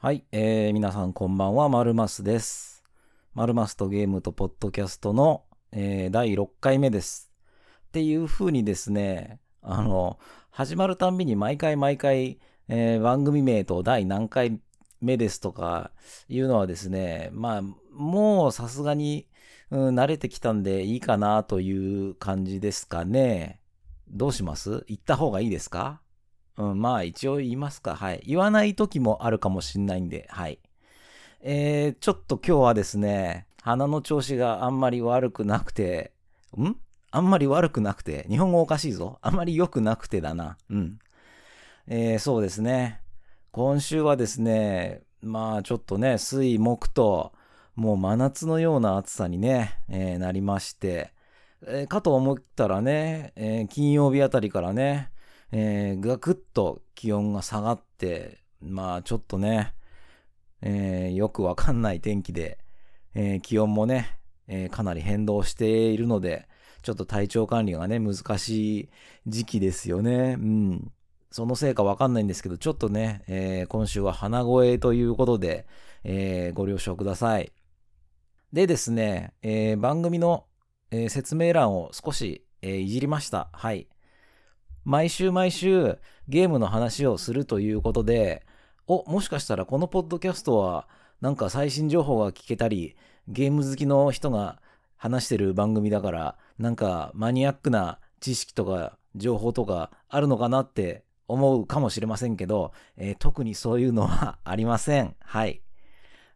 はい、えー、皆さんこんばんは、マルマスです。マルマスとゲームとポッドキャストの、えー第6回目です。っていう風にですね、あの、始まるたんびに毎回毎回、えー番組名と第何回目ですとかいうのはですね、まあ、もうさすがに、うん、慣れてきたんでいいかなという感じですかね。どうします？言った方がいいですか？うん、まあ一応言いますか。はい。言わない時もあるかもしんないんで、はい。えー、ちょっと今日はですね、鼻の調子があんまり悪くなくて、ん？あんまり悪くなくて、日本語おかしいぞ。あんまり良くなくてだな。うん。えー、そうですね。今週はですね、まあちょっとね、水木と、もう真夏のような暑さにね、えーなりまして、えーかと思ったらね、えー金曜日あたりからね、えー、ガクッと気温が下がって、まあちょっとね、えーよくわかんない天気で、えー気温もね、えーかなり変動しているので、ちょっと体調管理がね、難しい時期ですよね。うん。そのせいかわかんないんですけど、ちょっとね、えー今週は鼻声ということで、えーご了承ください。でですね、えー番組の、えー説明欄を少し、えーいじりました。はい。毎週毎週ゲームの話をするということで、お、もしかしたらこのポッドキャストはなんか最新情報が聞けたり、ゲーム好きの人が話してる番組だから、なんかマニアックな知識とか情報とかあるのかなって思うかもしれませんけど、えー特にそういうのはありません。はい。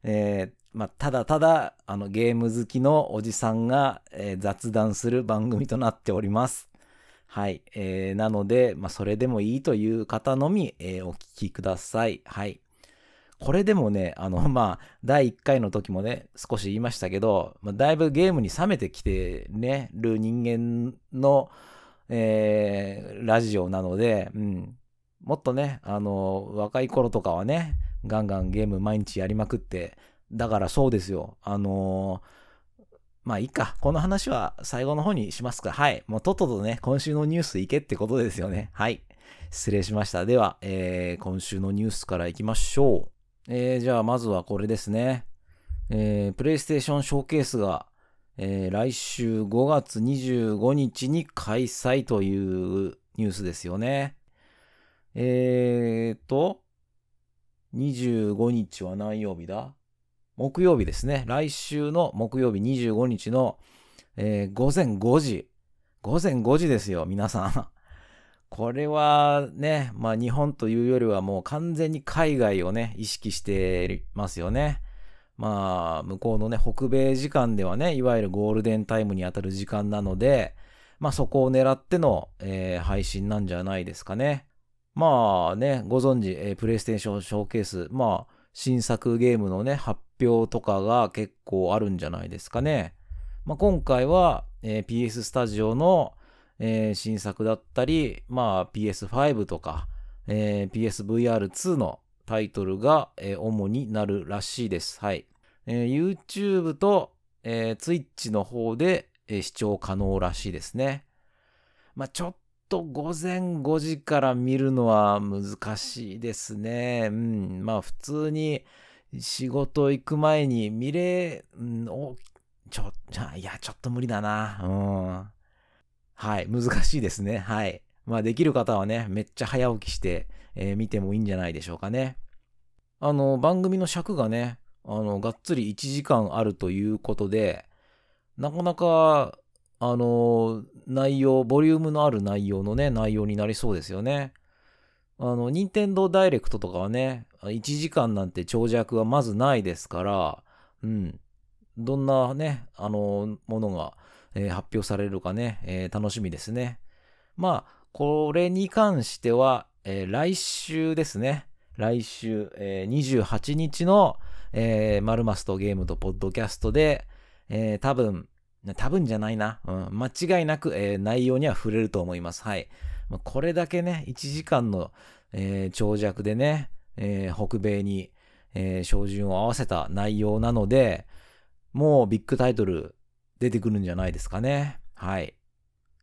えーまあ、ただただ、あの、ゲーム好きのおじさんが、えー雑談する番組となっております。はい。えーなので、まあ、それでもいいという方のみ、えーお聞きください。はい。これでもね、あの、まあ、第1回の時もね、少し言いましたけど、まあ、だいぶゲームに冷めてきてね、る人間の、えーラジオなので、うん。もっとね、あの、若い頃とかはね、ガンガンゲーム毎日やりまくって、だからそうですよ。あのまあいいか。この話は最後の方にしますか。はい。もうとっととね、今週のニュースいけってことですよね。はい。失礼しました。では、えー今週のニュースからいきましょう。えーじゃあまずはこれですね。えープレイステーションショーケースが、えー来週5月25日に開催というニュースですよね。えーと、25日は何曜日だ？木曜日ですね。来週の木曜日25日の、えー午前5時。午前5時ですよ、皆さん。これはね、まあ日本というよりはもう完全に海外をね、意識してますよね。まあ、向こうのね、北米時間ではね、いわゆるゴールデンタイムに当たる時間なので、まあそこを狙っての、えー配信なんじゃないですかね。まあね、ご存知、えープレイステーションショーケース、まあ、新作ゲームのね、発表とかが結構あるんじゃないですかね。まあ、今回は、えー PS スタジオの、えー新作だったり、まあ、PS5 とか、えー PSVR2 のタイトルが、えー主になるらしいです。はい。えー YouTube と、えー Twitch の方で、えー視聴可能らしいですね。まあ、ちょっと午前5時から見るのは難しいですね。うん。まあ普通に仕事行く前に見れ、うん、お、ちょ、じゃいや、ちょっと無理だな。うん。はい。難しいですね。はい。まあできる方はね、めっちゃ早起きして、えー見てもいいんじゃないでしょうかね。あの、番組の尺がね、あの、がっつり1時間あるということで、なかなか、あの、内容、ボリュームのある内容のね、内容になりそうですよね。あの、任天堂ダイレクトとかはね、1時間なんて長尺はまずないですから、うん。どんなね、あの、ものが、えー発表されるかね、えー楽しみですね。まあ、これに関しては、えー来週ですね。来週、えー28日の、えーマルマスとゲームとポッドキャストで、えー多分、多分じゃないな。うん、間違いなく、えー内容には触れると思います。はい。これだけね、1時間の、えー長尺でね、えー北米に、え照準を合わせた内容なので、もうビッグタイトル出てくるんじゃないですかね。はい。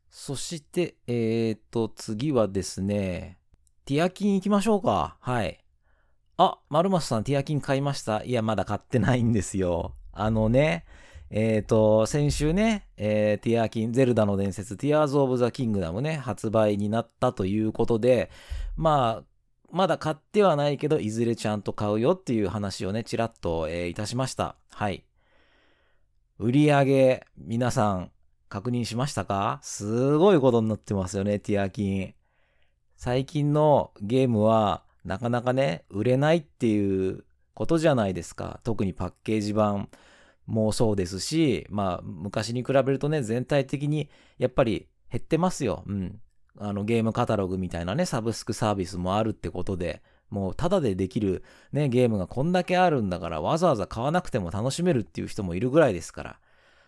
そして、えーと、次はですね、ティアキン行きましょうか。はい。あ、マルマスさんティアキン買いましたいや、まだ買ってないんですよ。あのね、えっ、ー、と、先週ね、えー、ティアーキン、ゼルダの伝説、ティアーズ・オブ・ザ・キングダムね、発売になったということで、まあ、まだ買ってはないけど、いずれちゃんと買うよっていう話をね、ちらっと、えー、いたしました。はい。売り上げ、皆さん、確認しましたか？すごいことになってますよね、ティアーキン。最近のゲームは、なかなかね、売れないっていうことじゃないですか。特にパッケージ版もそうですし、まあ、昔に比べるとね、全体的にやっぱり減ってますよ。うん。あの、ゲームカタログみたいなね、サブスクサービスもあるってことで、もうタダでできるね、ゲームがこんだけあるんだから、わざわざ買わなくても楽しめるっていう人もいるぐらいですから。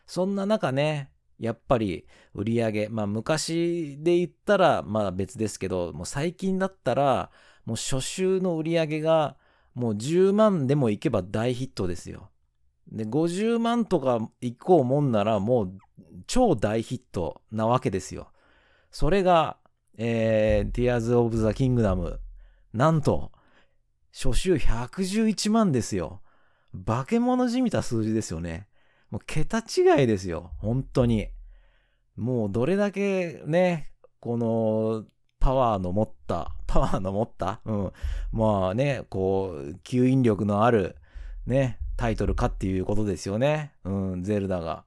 そんな中ね、やっぱり売り上げ、まあ昔で言ったらまあ別ですけど、もう最近だったら、もう初週の売り上げがもう10万でもいけば大ヒットですよ。で、50万とかいこうもんならもう超大ヒットなわけですよ。それが、えー、Tears of the Kingdom。なんと、初週111万ですよ。化け物じみた数字ですよね。もう桁違いですよ。本当に。もうどれだけね、このパワーの持った、パワーの持った、うん。まあね、こう、吸引力のある、ね、タイトルかっていうことですよね。うん、ゼルダが。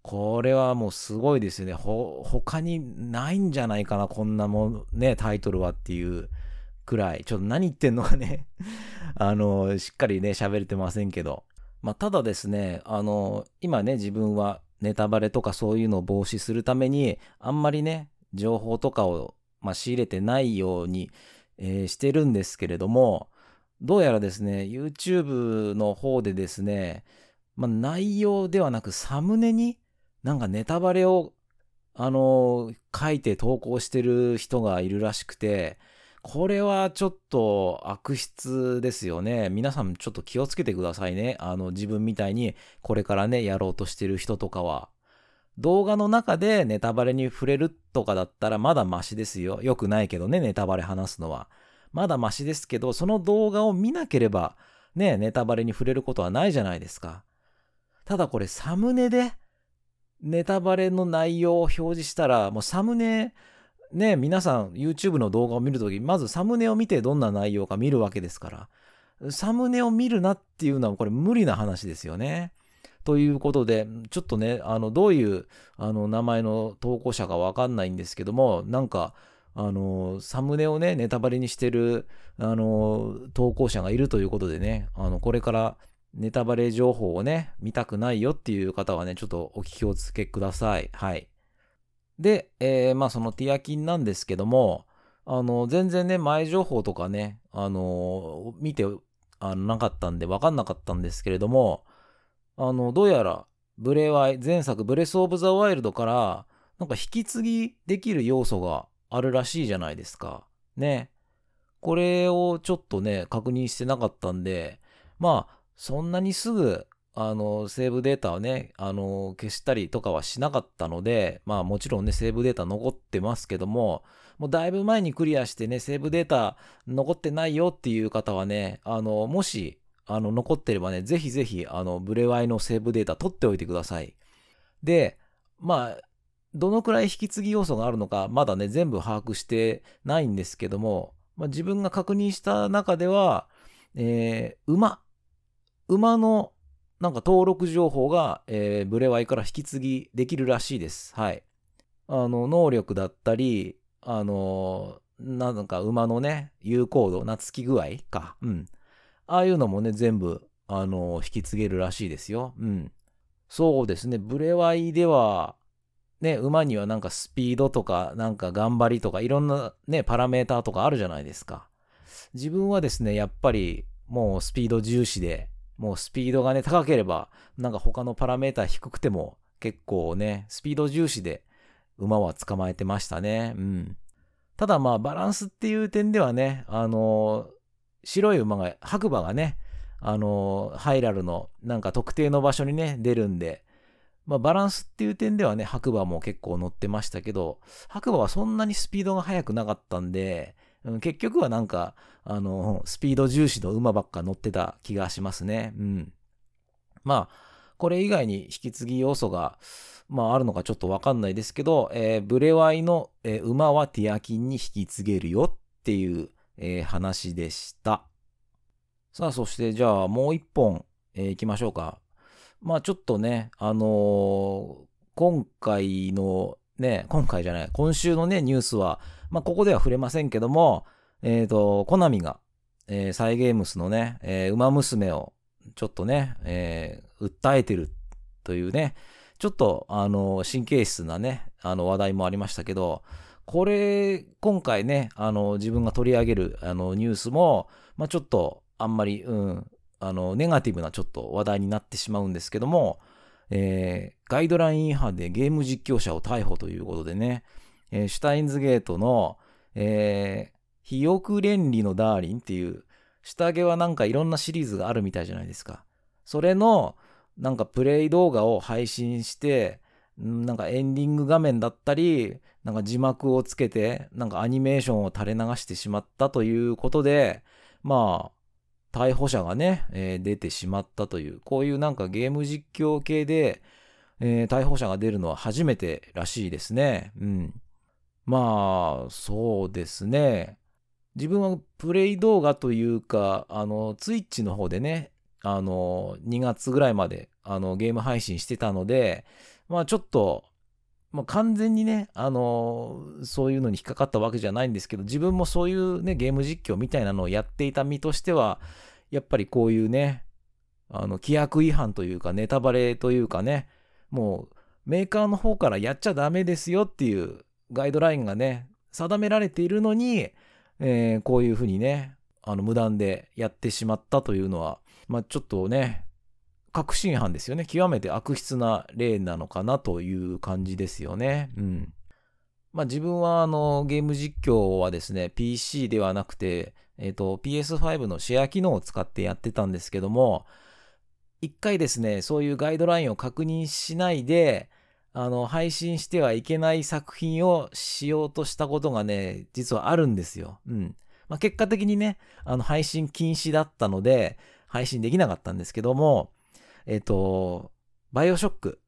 これはもうすごいですよね。ほ、他にないんじゃないかな、こんなもん、ね、タイトルはっていうくらい。ちょっと何言ってんのかね あの、しっかりね、喋れてませんけど。まあ、ただですね、あの、今ね、自分はネタバレとかそういうのを防止するために、あんまりね、情報とかをまあ、仕入れてないように、えー、してるんですけれども、どうやらですね、YouTube の方でですね、まあ、内容ではなくサムネになんかネタバレを、あの、書いて投稿してる人がいるらしくて、これはちょっと悪質ですよね。皆さんちょっと気をつけてくださいね。あの、自分みたいにこれからね、やろうとしてる人とかは。動画の中でネタバレに触れるとかだったらまだマシですよ。よくないけどね、ネタバレ話すのは。まだマシですけど、その動画を見なければ、ね、ネタバレに触れることはないじゃないですか。ただこれサムネでネタバレの内容を表示したら、もうサムネ、ね、皆さん YouTube の動画を見るとき、まずサムネを見てどんな内容か見るわけですから。サムネを見るなっていうのはこれ無理な話ですよね。ということで、ちょっとね、あの、どういうあの名前の投稿者かわかんないんですけども、なんか、あの、サムネをね、ネタバレにしてる、あの、投稿者がいるということでね、あの、これからネタバレ情報をね、見たくないよっていう方はね、ちょっとお聞きをつけください。はい。で、えー、まあそのティアキンなんですけども、あの、全然ね、前情報とかね、あの、見て、あの、なかったんで分かんなかったんですけれども、あの、どうやら、ブレワイ、前作ブレスオブザワイルドから、なんか引き継ぎできる要素があるらしいじゃないですか。ね。これをちょっとね、確認してなかったんで、まあ、そんなにすぐ、あの、セーブデータをね、あの、消したりとかはしなかったので、まあもちろんね、セーブデータ残ってますけども、もうだいぶ前にクリアしてね、セーブデータ残ってないよっていう方はね、あの、もし、あの、残ってればね、ぜひぜひ、あの、ブレワイのセーブデータ取っておいてください。で、まあ、どのくらい引き継ぎ要素があるのか、まだね、全部把握してないんですけども、まあ、自分が確認した中では、えー、馬。馬の、なんか登録情報が、えー、ブレワイから引き継ぎできるらしいです。はい。あの、能力だったり、あの、なんか馬のね、有効度、懐き具合か。うん。ああいうのもね、全部、あの、引き継げるらしいですよ。うん。そうですね、ブレワイでは、ね、馬にはなんかスピードとか、なんか頑張りとか、いろんなね、パラメーターとかあるじゃないですか。自分はですね、やっぱり、もうスピード重視で、もうスピードがね、高ければ、なんか他のパラメーター低くても、結構ね、スピード重視で馬は捕まえてましたね。うん。ただまあ、バランスっていう点ではね、あの白い馬が、白馬がね、あの、ハイラルのなんか特定の場所にね、出るんで、まあバランスっていう点ではね、白馬も結構乗ってましたけど、白馬はそんなにスピードが速くなかったんで、うん、結局はなんか、あの、スピード重視の馬ばっか乗ってた気がしますね。うん。まあ、これ以外に引き継ぎ要素が、まああるのかちょっとわかんないですけど、えー、ブレワイの、えー、馬はティアキンに引き継げるよっていう、えー、話でした。さあ、そしてじゃあもう一本、えー、行きましょうか。まあちょっとね、あのー、今回のね、今回じゃない、今週のね、ニュースは、まあここでは触れませんけども、えっ、ー、と、コナミが、えー、サイ・ゲームスのね、えー、馬娘をちょっとね、えー、訴えてるというね、ちょっと、あの、神経質なね、あの話題もありましたけど、これ、今回ね、あの、自分が取り上げる、あの、ニュースも、まあちょっと、あんまり、うん、あの、ネガティブなちょっと話題になってしまうんですけども、えー、ガイドライン違反でゲーム実況者を逮捕ということでね、えー、シュタインズゲートの、えー、肥沃連理のダーリンっていう、下着はなんかいろんなシリーズがあるみたいじゃないですか。それの、なんかプレイ動画を配信して、なんかエンディング画面だったり、なんか字幕をつけて、なんかアニメーションを垂れ流してしまったということで、まあ、逮捕者がね、えー、出てしまったという、こういうなんかゲーム実況系で、えー、逮捕者が出るのは初めてらしいですね。うん。まあ、そうですね。自分はプレイ動画というか、あの、ツイッチの方でね、あの、2月ぐらいまで、あの、ゲーム配信してたので、まあちょっと、まあ、完全にね、あのそういうのに引っかかったわけじゃないんですけど、自分もそういうね、ゲーム実況みたいなのをやっていた身としては、やっぱりこういうね、あの、規約違反というか、ネタバレというかね、もう、メーカーの方からやっちゃダメですよっていうガイドラインがね、定められているのに、えー、こういうふうにね、あの、無断でやってしまったというのは、まあ、ちょっとね、確信犯ですよね。極めて悪質な例なのかなという感じですよね。うん。まあ自分はあのゲーム実況はですね、PC ではなくて、えっ、ー、と PS5 のシェア機能を使ってやってたんですけども、一回ですね、そういうガイドラインを確認しないで、あの、配信してはいけない作品をしようとしたことがね、実はあるんですよ。うん。まあ、結果的にね、あの、配信禁止だったので、配信できなかったんですけども、えっ、ー、と、バイオショック、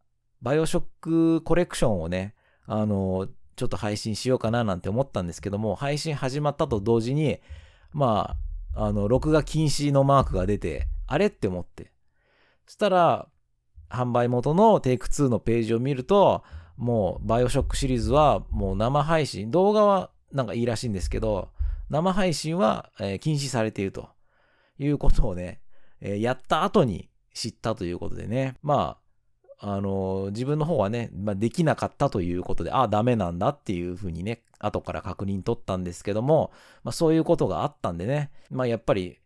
バイオショックコレクションをね、あの、ちょっと配信しようかななんて思ったんですけども、配信始まったと同時に、まあ、あの、録画禁止のマークが出て、あれって思って。そしたら、販売元のテイク2のページを見ると、もう、バイオショックシリーズは、もう生配信、動画はなんかいいらしいんですけど、生配信は、えー、禁止されているということをね、えー、やった後に、知ったということでね、まあ、あの、自分の方はね、まあ、できなかったということで、ああ、ダメなんだっていうふうにね、後から確認取ったんですけども、まあ、そういうことがあったんでね、まあ、やっぱり、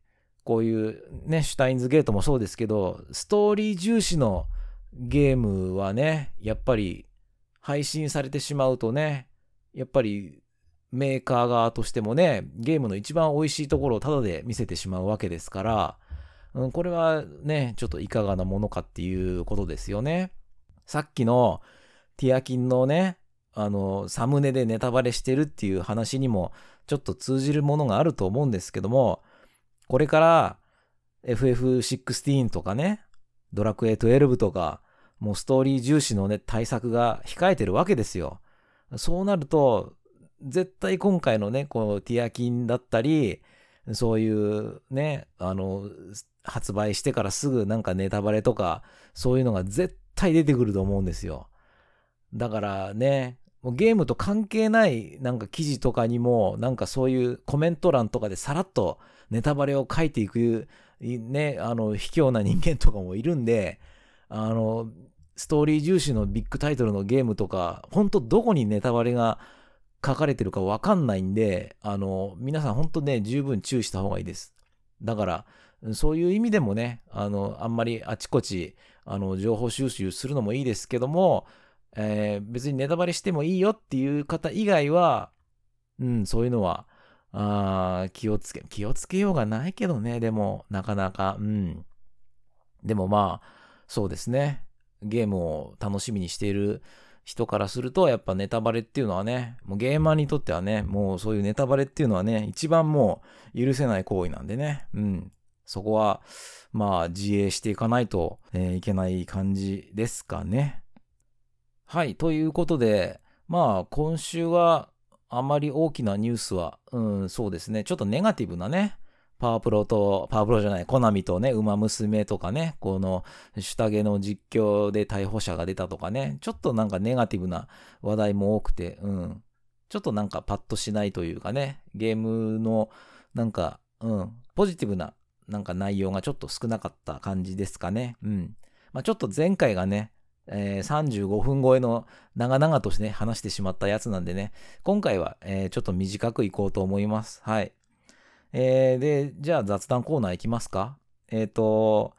こういうね、シュタインズゲートもそうですけど、ストーリー重視のゲームはね、やっぱり配信されてしまうとね、やっぱりメーカー側としてもね、ゲームの一番美味しいところをタダで見せてしまうわけですから、うん、これはね、ちょっといかがなものかっていうことですよね。さっきのティアキンのね、あの、サムネでネタバレしてるっていう話にもちょっと通じるものがあると思うんですけども、これから FF16 とかね、ドラクエ12とか、もうストーリー重視のね、対策が控えてるわけですよ。そうなると、絶対今回のね、このティアキンだったり、そういうね、あの、発売してからすぐなんかネタバレとか、そういうのが絶対出てくると思うんですよ。だからね、もうゲームと関係ないなんか記事とかにも、なんかそういうコメント欄とかでさらっとネタバレを書いていく、ね、あの、卑怯な人間とかもいるんで、あの、ストーリー重視のビッグタイトルのゲームとか、本当どこにネタバレが書かれてるかわかんないんで、あの、皆さん本当ね、十分注意した方がいいです。だから、そういう意味でもね、あの、あんまりあちこち、あの、情報収集するのもいいですけども、えー、別にネタバレしてもいいよっていう方以外は、うん、そういうのは、あ気をつけ、気をつけようがないけどね、でも、なかなか、うん。でもまあ、そうですね。ゲームを楽しみにしている人からすると、やっぱネタバレっていうのはね、もうゲーマーにとってはね、もうそういうネタバレっていうのはね、一番もう許せない行為なんでね、うん。そこは、まあ、自衛していかないと、えー、いけない感じですかね。はい、ということで、まあ、今週は、あまり大きなニュースは、うん、そうですね、ちょっとネガティブなね、パワープロと、パワープロじゃない、コナミとね、馬娘とかね、この、下着の実況で逮捕者が出たとかね、ちょっとなんかネガティブな話題も多くて、うん。ちょっとなんかパッとしないというかね、ゲームの、なんか、うん、ポジティブな、なんか内容がちょっと少なかった感じですかね。うん。まあちょっと前回がね、えー、35分超えの長々としてね、話してしまったやつなんでね、今回は、えー、ちょっと短くいこうと思います。はい。えー、で、じゃあ雑談コーナーいきますか。えっ、ー、と、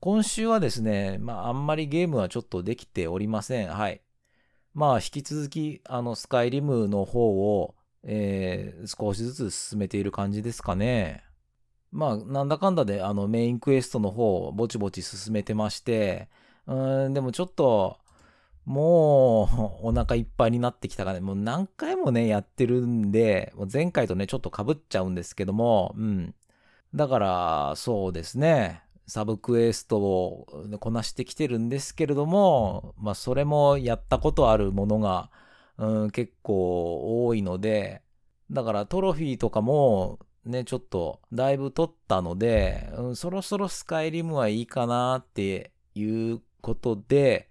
今週はですね、まあ、あんまりゲームはちょっとできておりません。はい。まあ、引き続き、あの、スカイリムの方を、えー、少しずつ進めている感じですかね。まあ、なんだかんだで、あの、メインクエストの方をぼちぼち進めてまして、うん、でもちょっと、もう、お腹いっぱいになってきたかね、もう何回もね、やってるんで、もう前回とね、ちょっと被っちゃうんですけども、うん。だから、そうですね、サブクエストをこなしてきてるんですけれども、まあ、それもやったことあるものが、うん、結構多いので、だからトロフィーとかも、ね、ちょっとだいぶ取ったので、うん、そろそろスカイリムはいいかなっていうことで、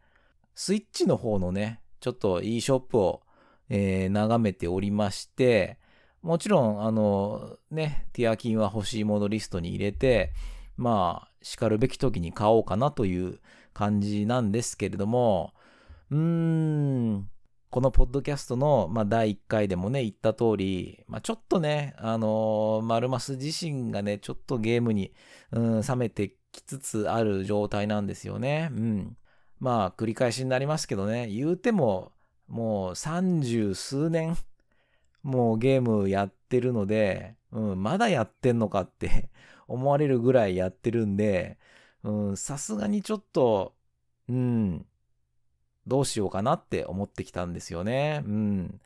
スイッチの方のね、ちょっと e ショップを、えー、眺めておりまして、もちろん、あの、ね、ティアキンは欲しいものリストに入れて、まあ、叱るべき時に買おうかなという感じなんですけれども、うーん、このポッドキャストの、まあ、第1回でもね、言った通り、まあ、ちょっとね、あのー、マルマス自身がね、ちょっとゲームに、うん、冷めてきつつある状態なんですよね。うん。まあ繰り返しになりますけどね、言うてももう三十数年もうゲームやってるので、うん、まだやってんのかって 思われるぐらいやってるんで、うんさすがにちょっと、うん、どうしようかなって思ってきたんですよね。うん。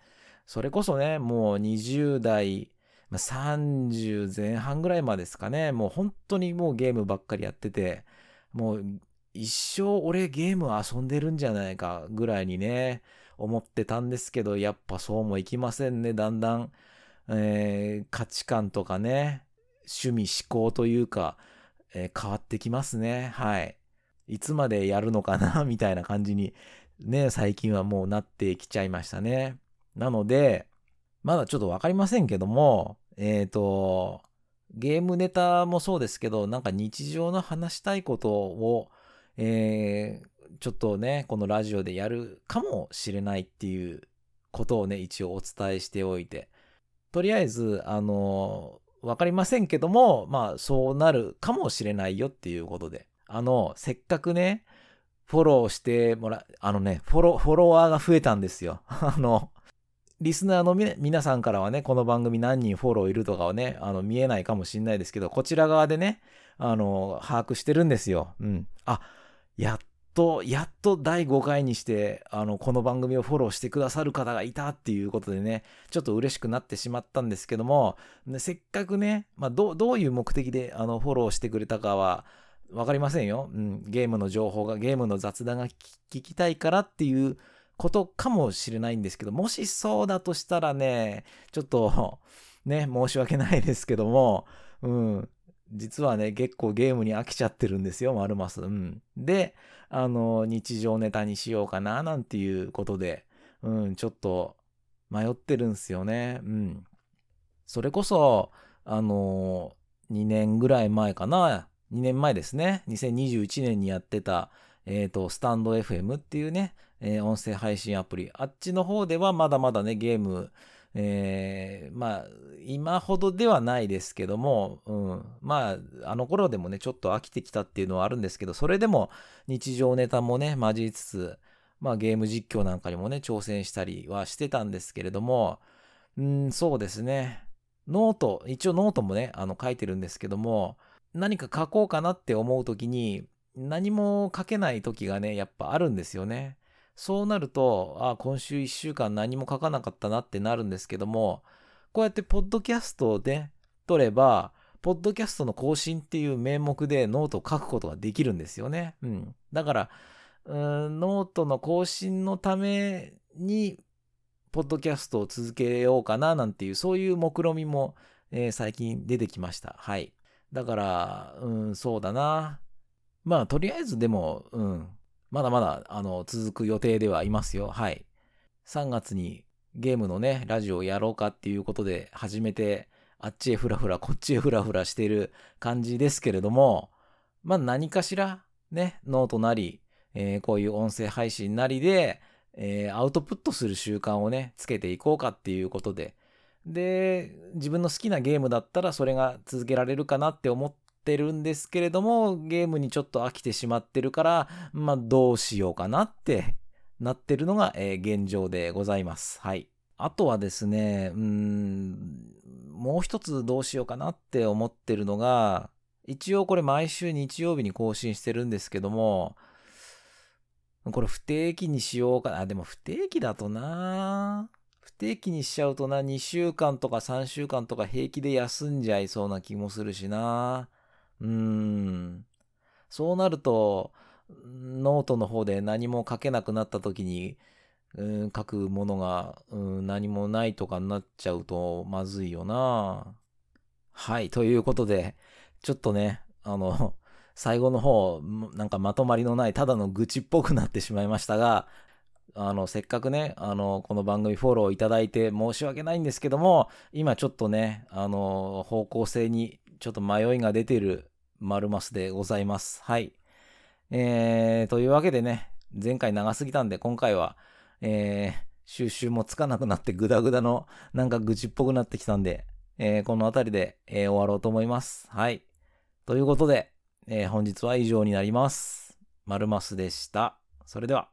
それこそね、もう20代、30前半ぐらいまでですかね。もう本当にもうゲームばっかりやってて、もう一生俺ゲーム遊んでるんじゃないかぐらいにね、思ってたんですけど、やっぱそうもいきませんね。だんだん、えー、価値観とかね、趣味思考というか、えー、変わってきますね。はい。いつまでやるのかなみたいな感じに、ね、最近はもうなってきちゃいましたね。なので、まだちょっとわかりませんけども、えっ、ー、と、ゲームネタもそうですけど、なんか日常の話したいことを、えー、ちょっとね、このラジオでやるかもしれないっていうことをね、一応お伝えしておいて。とりあえず、あのー、わかりませんけども、まあ、そうなるかもしれないよっていうことで。あの、せっかくね、フォローしてもら、あのね、フォロ、フォロワーが増えたんですよ。あの、リスナーの皆さんからはね、この番組何人フォローいるとかはね、あの、見えないかもしれないですけど、こちら側でね、あの、把握してるんですよ。うん。あ、やっと、やっと第5回にして、あの、この番組をフォローしてくださる方がいたっていうことでね、ちょっと嬉しくなってしまったんですけども、せっかくね、まあ、どどういう目的で、あの、フォローしてくれたかは、わかりませんよ。うん、ゲームの情報が、ゲームの雑談が聞きたいからっていうことかもしれないんですけど、もしそうだとしたらね、ちょっと、ね、申し訳ないですけども、うん、実はね、結構ゲームに飽きちゃってるんですよ、マルマス。うん。で、あの、日常ネタにしようかな、なんていうことで、うん、ちょっと迷ってるんですよね。うん。それこそ、あの、2年ぐらい前かな、2年前ですね、2021年にやってた、えっ、ー、と、スタンド FM っていうね、えー、音声配信アプリ。あっちの方ではまだまだね、ゲーム、えー、まあ、今ほどではないですけども、うん、まあ、あの頃でもね、ちょっと飽きてきたっていうのはあるんですけど、それでも日常ネタもね、交えつつ、まあゲーム実況なんかにもね、挑戦したりはしてたんですけれども、うん、そうですね。 note、一応ノートもね、あの書いてるんですけども、何か書こうかなって思う時に、何も書けない時がね、やっぱあるんですよね。そうなると、あ、今週1週間何も書かなかったなってなるんですけども、こうやってポッドキャストで取れば、ポッドキャストの更新っていう名目でノートを書くことができるんですよね。うん。だから、ノートの更新のために、ポッドキャストを続けようかななんていう、そういう目論みも、えー、最近出てきました。はい。だから、うん、そうだな。まあ、とりあえずでも、うん、まだまだ、あの、続く予定ではいますよ。はい。3月にゲームのね、ラジオをやろうかっていうことで始めて、あっちへふらふら、こっちへふらふらしてる感じですけれども、まあ何かしら、ね、ノートなり、えー、こういう音声配信なりで、えー、アウトプットする習慣をね、つけていこうかっていうことで、で、自分の好きなゲームだったらそれが続けられるかなって思ってるんですけれども、ゲームにちょっと飽きてしまってるから、まあどうしようかなって なってるのが、えー、現状でございます。はい。あとはですね、うん、もう一つどうしようかなって思ってるのが、一応これ毎週日曜日に更新してるんですけども、これ不定期にしようかな。あ、でも不定期だとなぁ不定期にしちゃうとな、2週間とか3週間とか平気で休んじゃいそうな気もするしな。うーん。そうなると、ノートの方で何も書けなくなった時に、うん、書くものが、うん、何もないとかになっちゃうとまずいよな。はい、ということで、ちょっとね、あの、最後の方、なんかまとまりのない、ただの愚痴っぽくなってしまいましたが、あの、せっかくね、あの、この番組フォローいただいて申し訳ないんですけども、今ちょっとね、あの、方向性にちょっと迷いが出ている丸マスでございます。はい。えー、というわけでね、前回長すぎたんで、今回は、えー、収集もつかなくなってグダグダのなんか愚痴っぽくなってきたんで、えー、この辺りで、えー、終わろうと思います。はい。ということで、えー、本日は以上になります。マルマスでした。それでは。